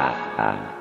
啊啊。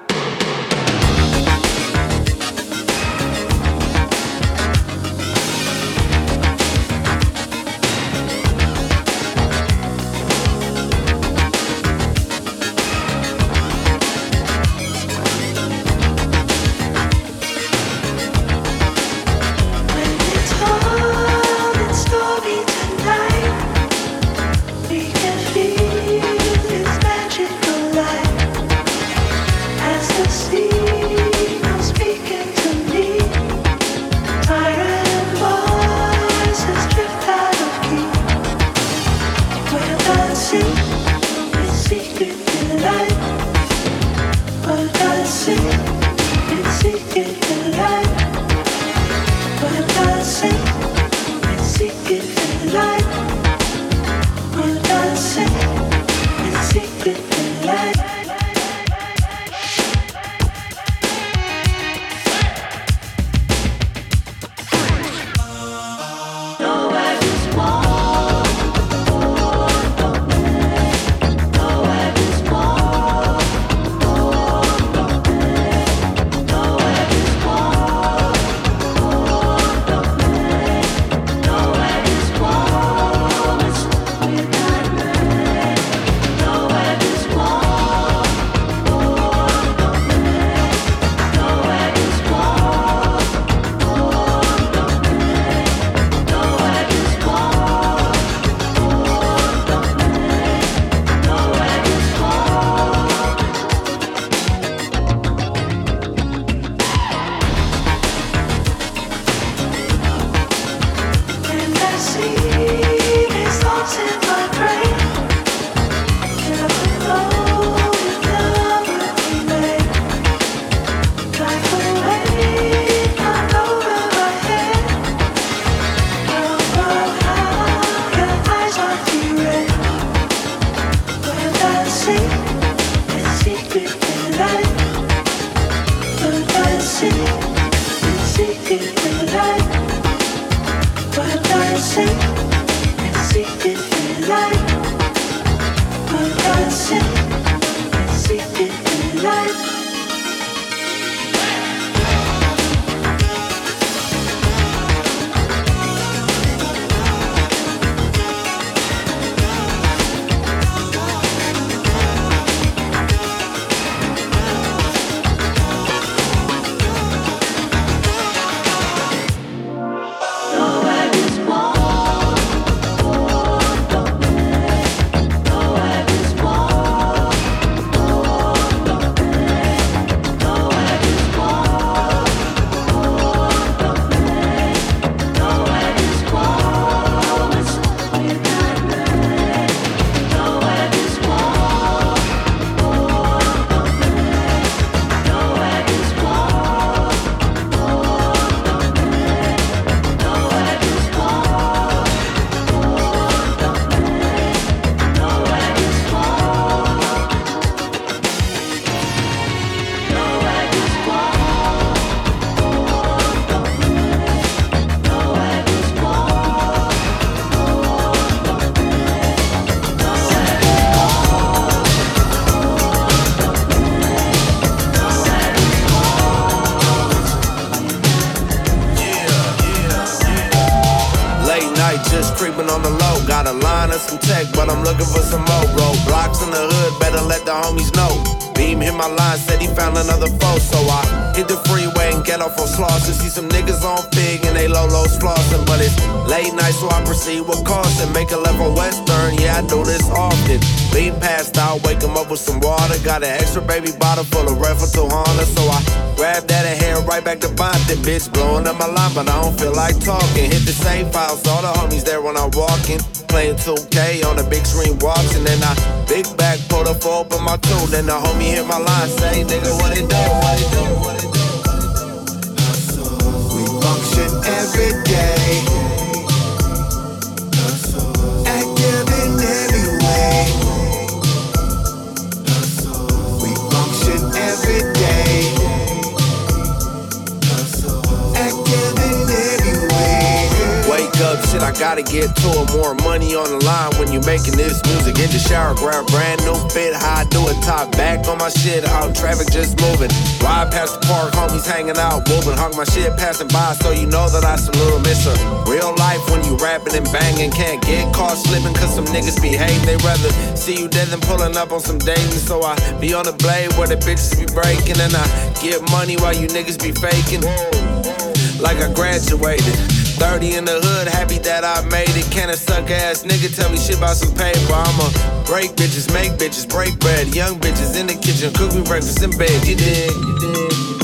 Got a line and some tech, but I'm looking for some more. Roadblocks in the hood, better let the homies know. Beam hit my line, said he found another foe. So I hit the freeway and get off on Slauson. See some niggas on Fig and they low lows flossing. But it's late night, so I proceed with caution. Make a left on Western, yeah, I do this often. Beam passed out, wake him up with some water. Got an extra baby bottle full of Red to Honda, so I grab that and head right back to Bonte. Bitch blowing up my line, but I don't feel like talking. Hit the same files, all the homies there when I'm walking. Playing 2K on the big screen walks, and then I big back, pull the four up in my two. Then the homie hit my line, say, nigga, what it do? What it do? What it do? I gotta get to it. More money on the line when you're making this music. In the shower, grab brand new fit. How I do it. top back on my shit. Out traffic just moving. Ride past the park, homies hanging out, moving. Hung my shit passing by, so you know that I little misser. Real life when you rapping and banging, can't get caught slipping cause some niggas behave. They rather see you dead than pulling up on some dating. So I be on the blade where the bitches be breaking, and I get money while you niggas be faking. Like I graduated. 30 in the hood, happy that I made it. Can a suck ass nigga tell me shit about some paper? I'ma break bitches, make bitches, break bread. Young bitches in the kitchen, cook me breakfast in bed. You dig, you dig,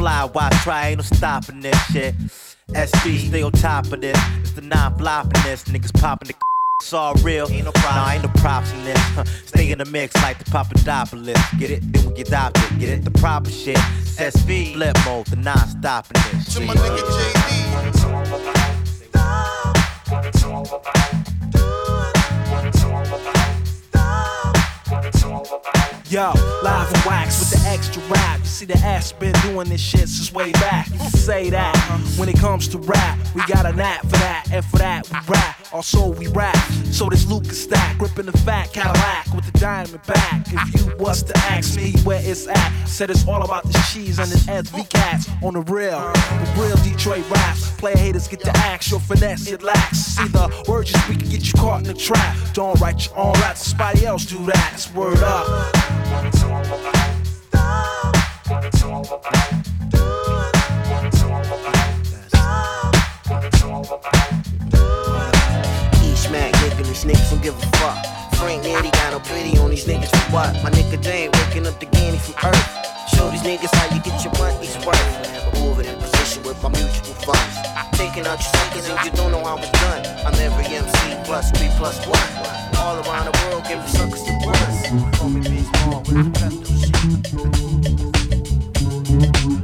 Superfly, why try? Ain't no stopping this shit. SV, stay on top of this. It's the non flopping this. Niggas popping the it's all real. Ain't no props. Nah, ain't no props in this. Stay in the mix like the Papadopoulos. Get it? Then we get adopted. Get it? The proper shit. SV, flip mode, the non stopping this. To my nigga JD. Yo, live and wax with the extra rap. See, the ass been doing this shit since way back. Say that. When it comes to rap, we got a knack for that. And for that, we rap. Also, we rap. So this Lucas stack, gripping the fat Cadillac with the diamond back. If you was to ask me where it's at, said it's all about the cheese and the SV cats on the real. The real Detroit raps. Player haters get the axe, your finesse it lacks. See the words speak can get you caught in the trap. Don't write your own raps, somebody else do that. It's word up. All around the world giving suckers the buzz. Call me Big Ball with the shit. Thank you.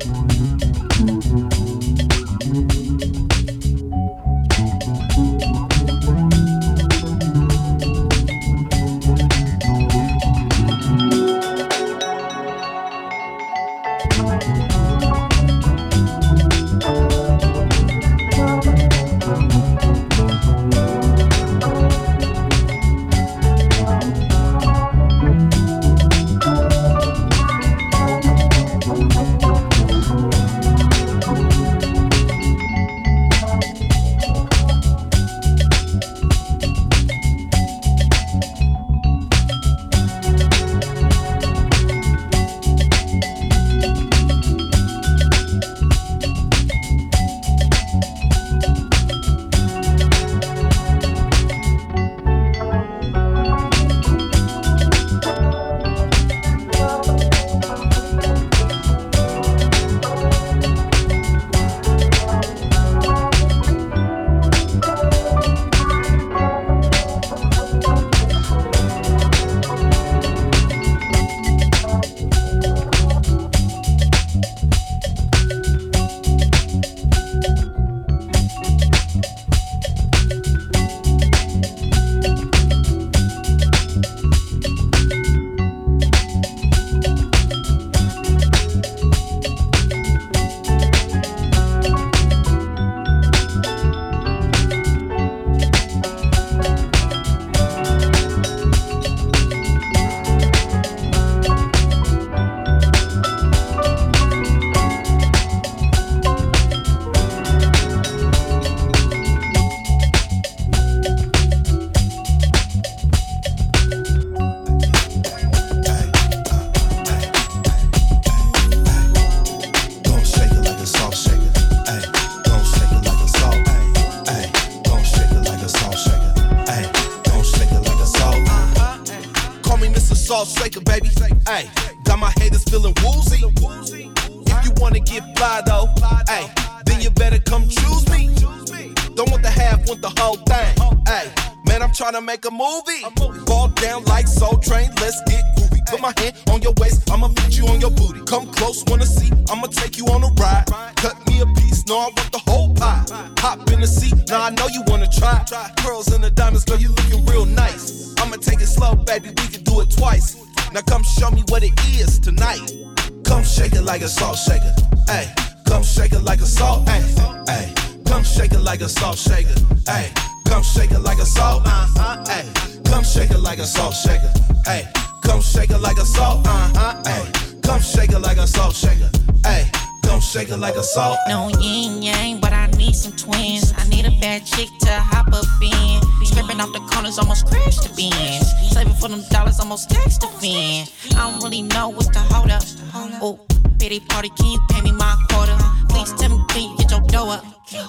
Close, I'ma take you on a ride. Cut me a piece, no, I want the whole pie. Hop in the seat, now I know you wanna try. Pearls and the diamonds, girl, you looking real nice. I'ma take it slow, baby, we can do it twice. Now come show me what it is tonight. Come shake it like a salt shaker, ayy. Come shake it like a salt, ayy, ayy. Come shake it like a salt shaker, ayy. Come shake it like a salt, uh-huh, ayy. Come shake it like a salt shaker, ayy. Come shake it like a salt, uh-huh, ayy. Come shake it like a salt shaker, ayy. Come shake it like a salt. No yin yang, but I need some twins. I need a bad chick to hop up in. Scraping off the corners, almost crash the bins. Saving for them dollars, almost tax the fin. I don't really know what's the hold up. Oh, pity party, can you pay me my quarter? Please tell me, can you dough up?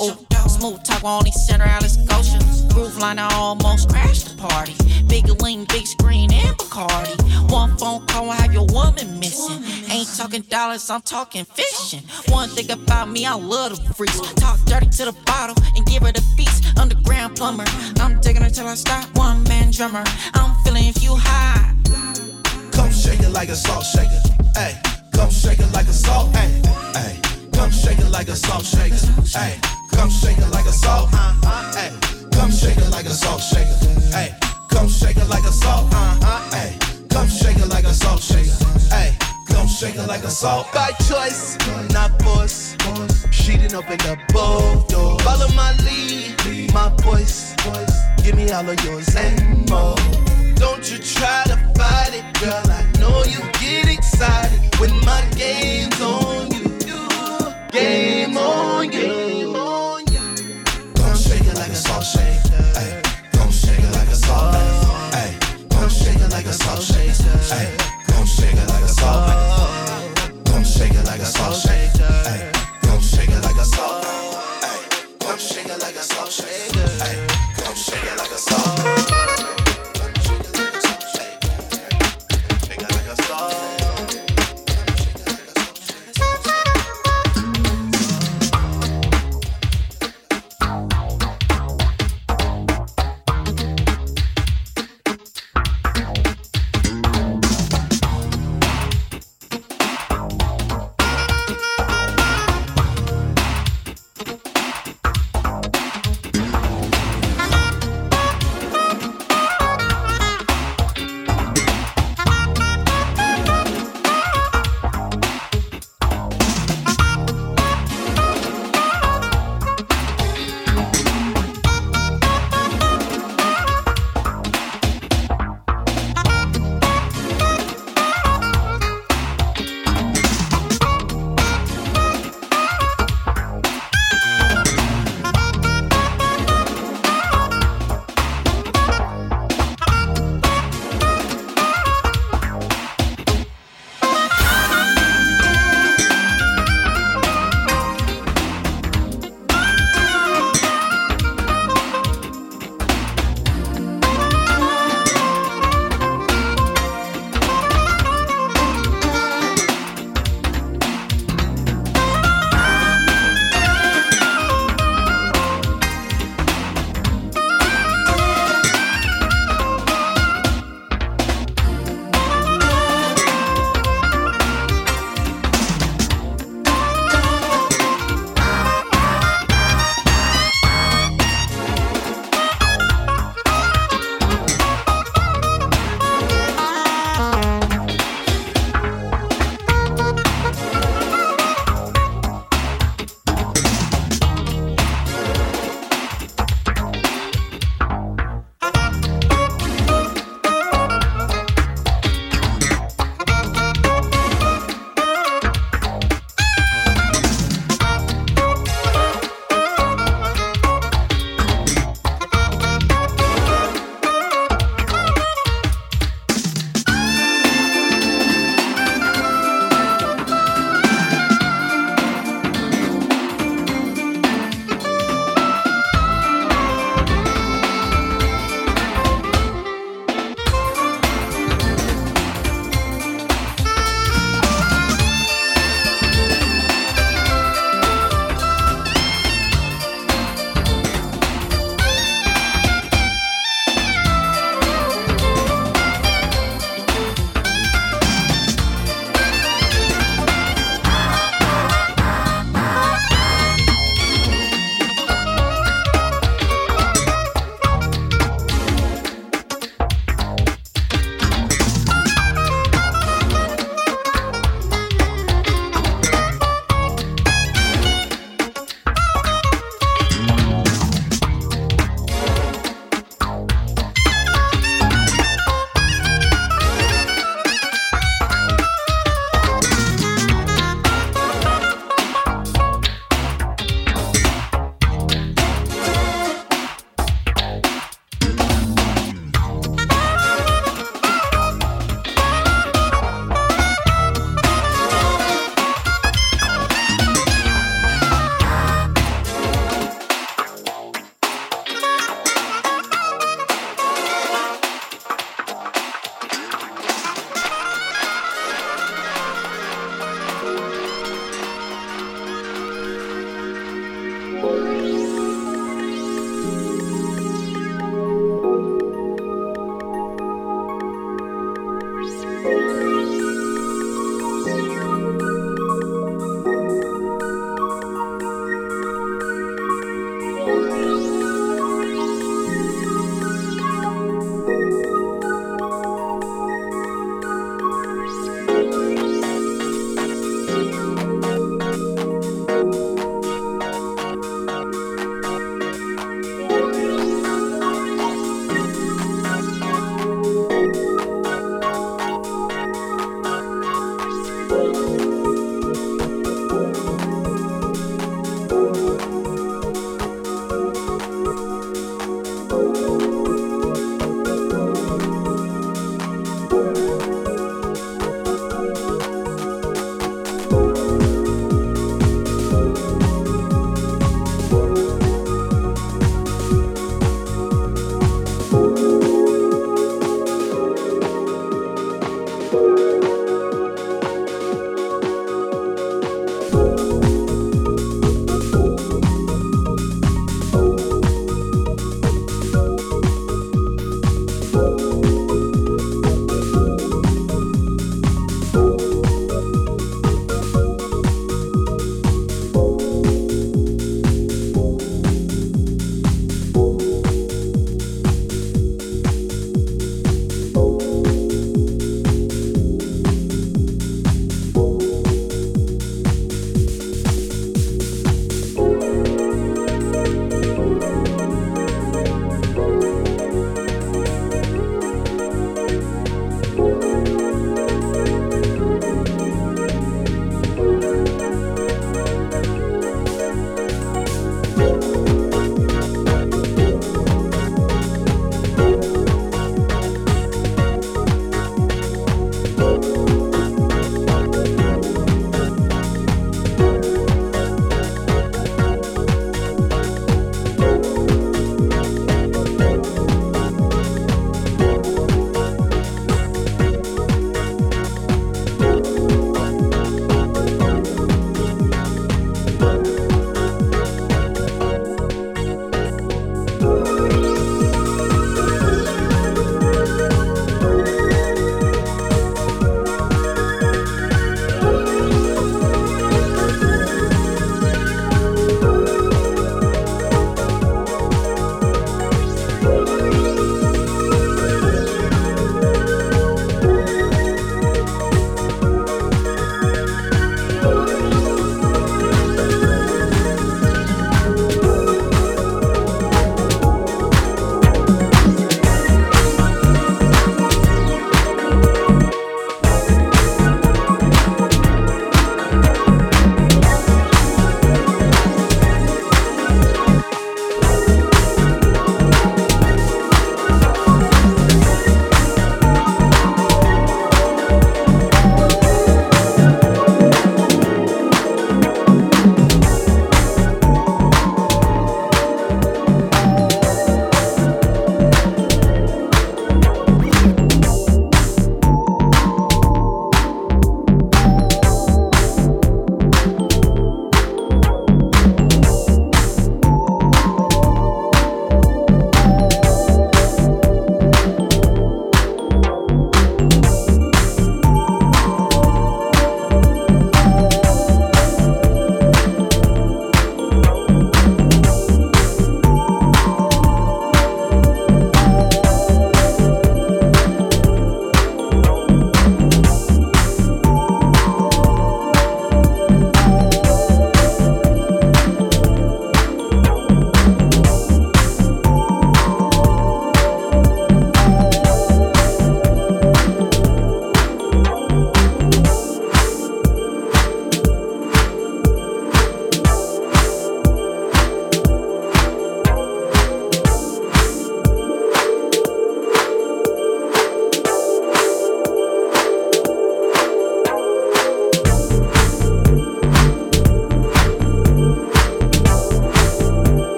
Oh, smooth talk on these center Alice Scotia. Groove line, I almost crashed the party. Big lean, big screen, and Bacardi. One phone call, I have your woman missing. Ain't talking dollars, I'm talking fishing. One thing about me, I love the freaks. Talk dirty to the bottle and give her the beats. Underground plumber, I'm digging till I stop. One man drummer, I'm feeling if you high. Come shake it like a salt shaker, ayy. Come shake it like a salt, ayy, ayy. Come shake it like a salt shaker, ayy. Come shake it like a salt, uh-huh, ayy. Come shake it like a salt shaker, ayy. Come shake it like a salt, uh-huh, ayy. Come shake it like a salt shaker, ayy. Come shake it like a salt. By choice, not force. She didn't open the both doors. Follow my lead, my voice. Give me all of yours and more. Don't you try to fight it, girl. I know you get excited when my you. Game on you. Come shake it like a salt shaker, ayy. Come shake it like a salt, ayy. Come shake it like a salt shaker. Come shake it like a salt, Come shake it like a salt.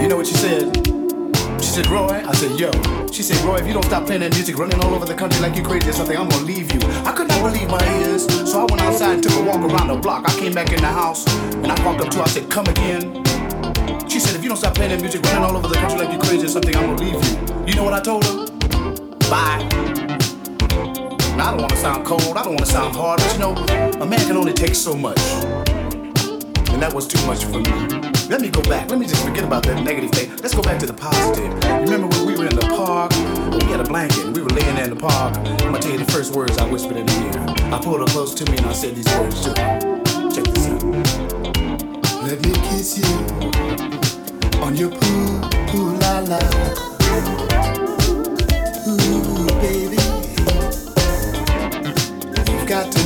You know what she said? She said, Roy, I said, yo. She said, Roy, if you don't stop playing that music, running all over the country like you crazy or something, I'm gonna leave you. I could not believe my ears, so I went outside and took a walk around the block. I came back in the house and I walked up to her, I said, come again. She said, if you don't stop playing that music, running all over the country like you crazy or something, I'm gonna leave you. You know what I told her? Bye. I don't want to sound cold, I don't want to sound hard, but you know, a man can only take so much. And that was too much for me. Let me go back. Let me just forget about that negative thing. Let's go back to the positive. Remember when we were in the park? We had a blanket and we were laying there in the park. I'm gonna tell you the first words I whispered in her ear. I pulled her close to me and I said these words to her. Check this out. Let me kiss you on your poo poo la la. Ooh, baby. You've got to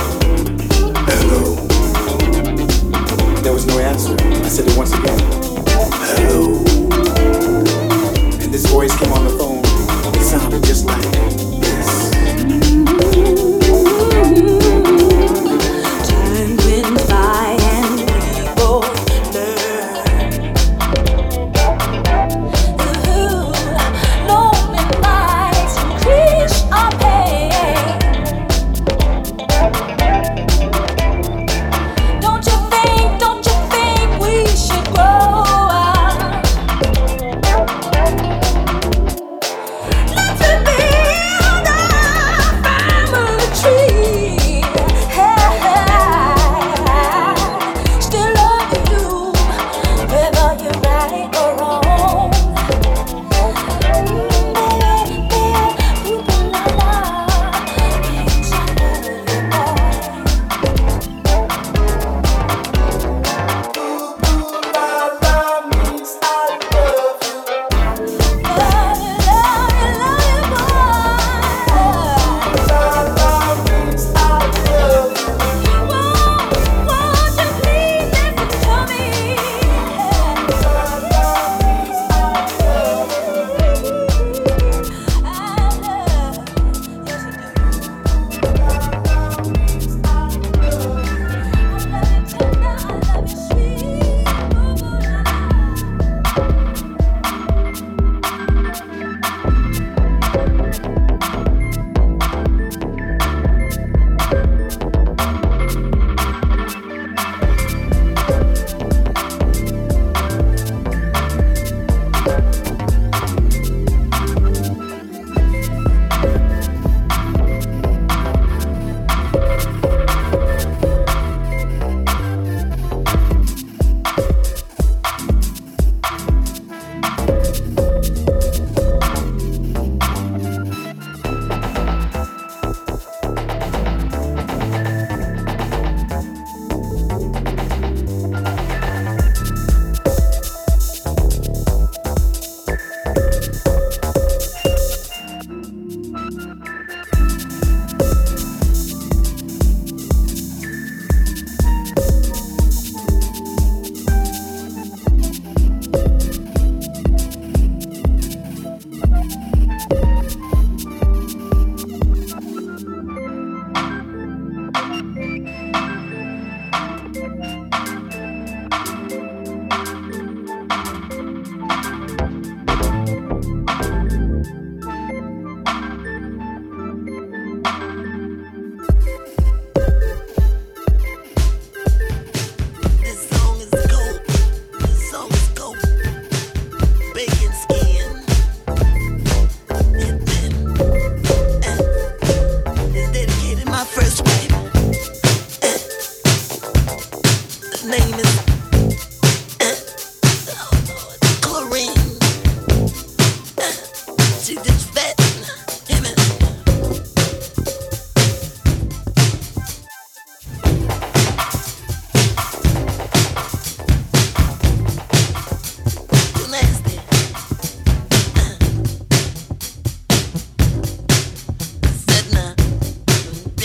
There was no answer. I said it once again. Hello. And this voice came on the phone. It sounded just like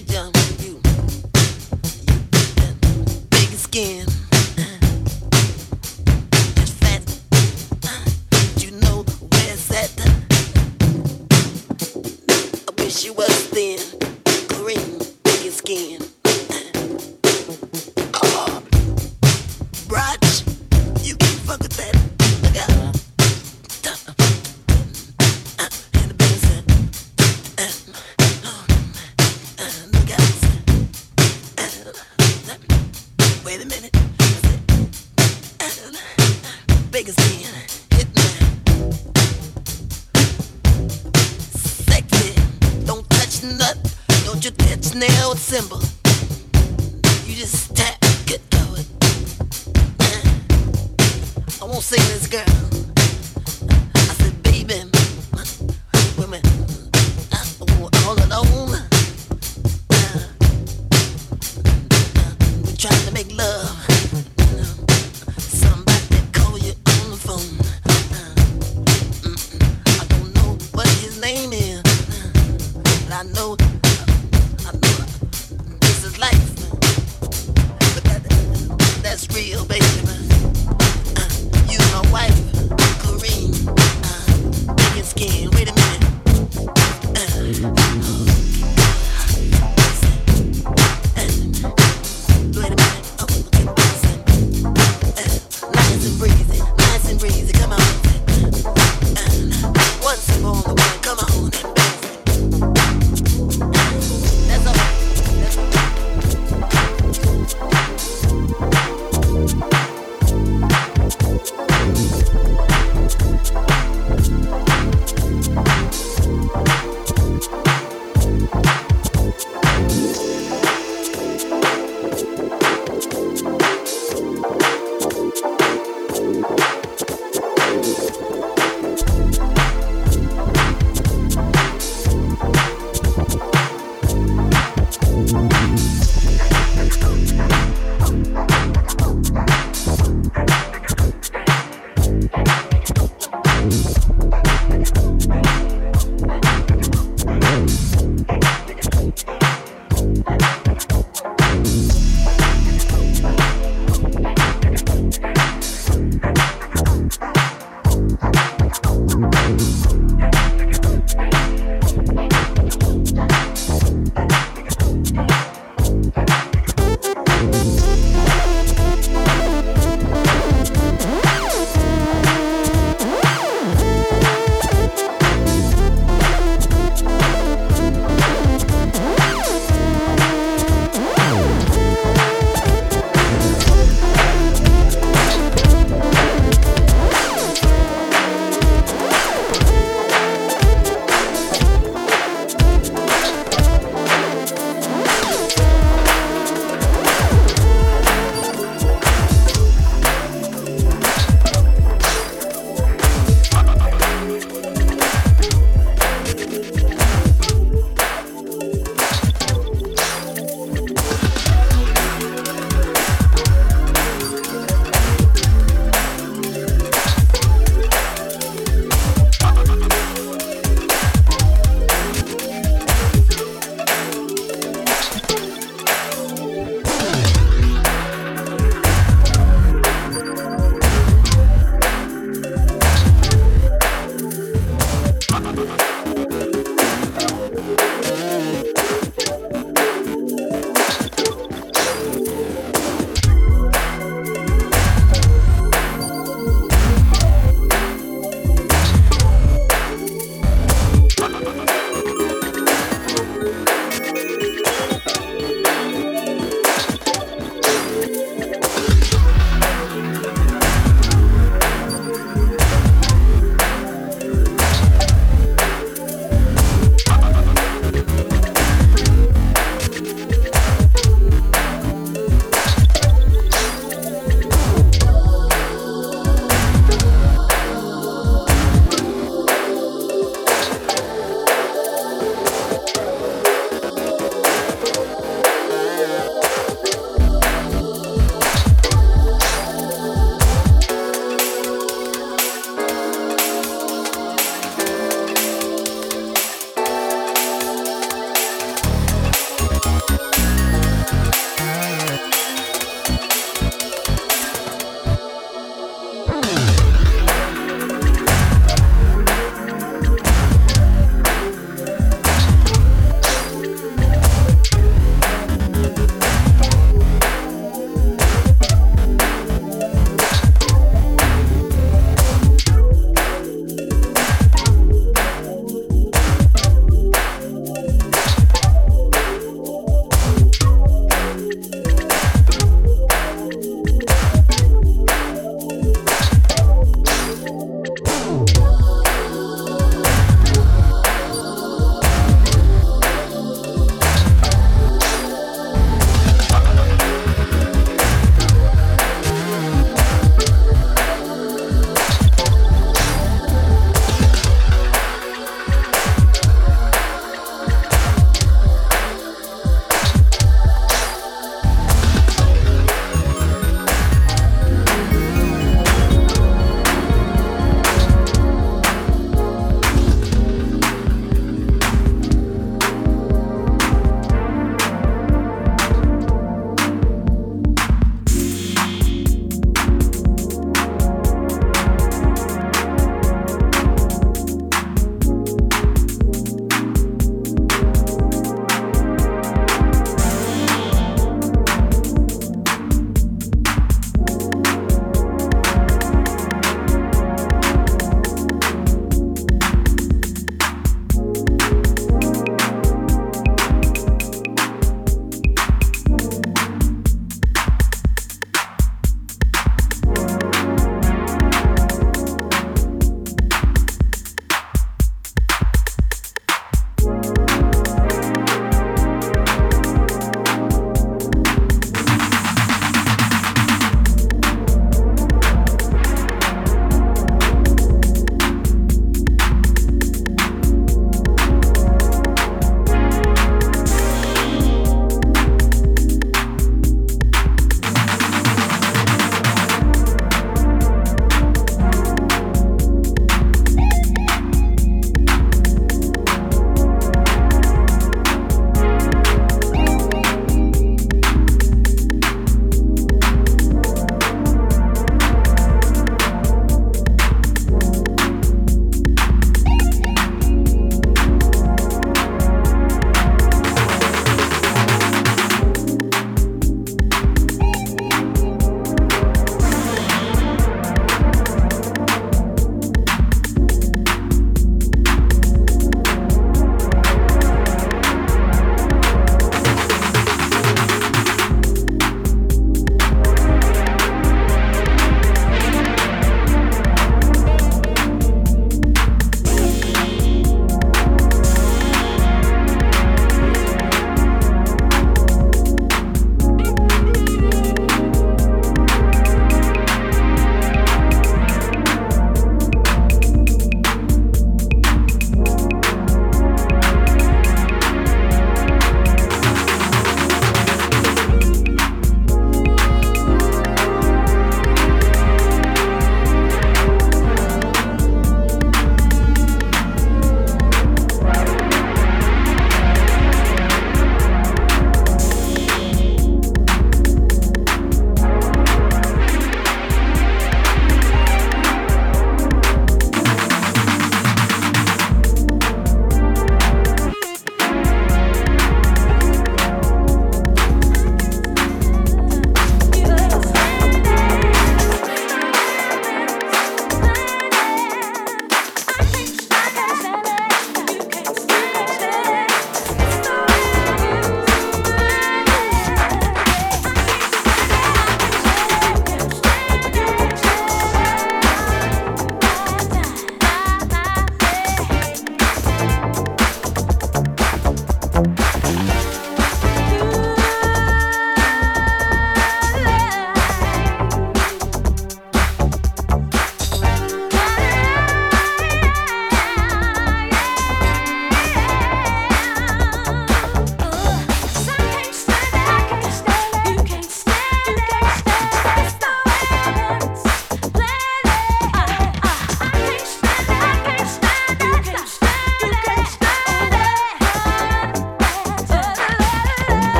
Thank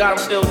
God, I'm still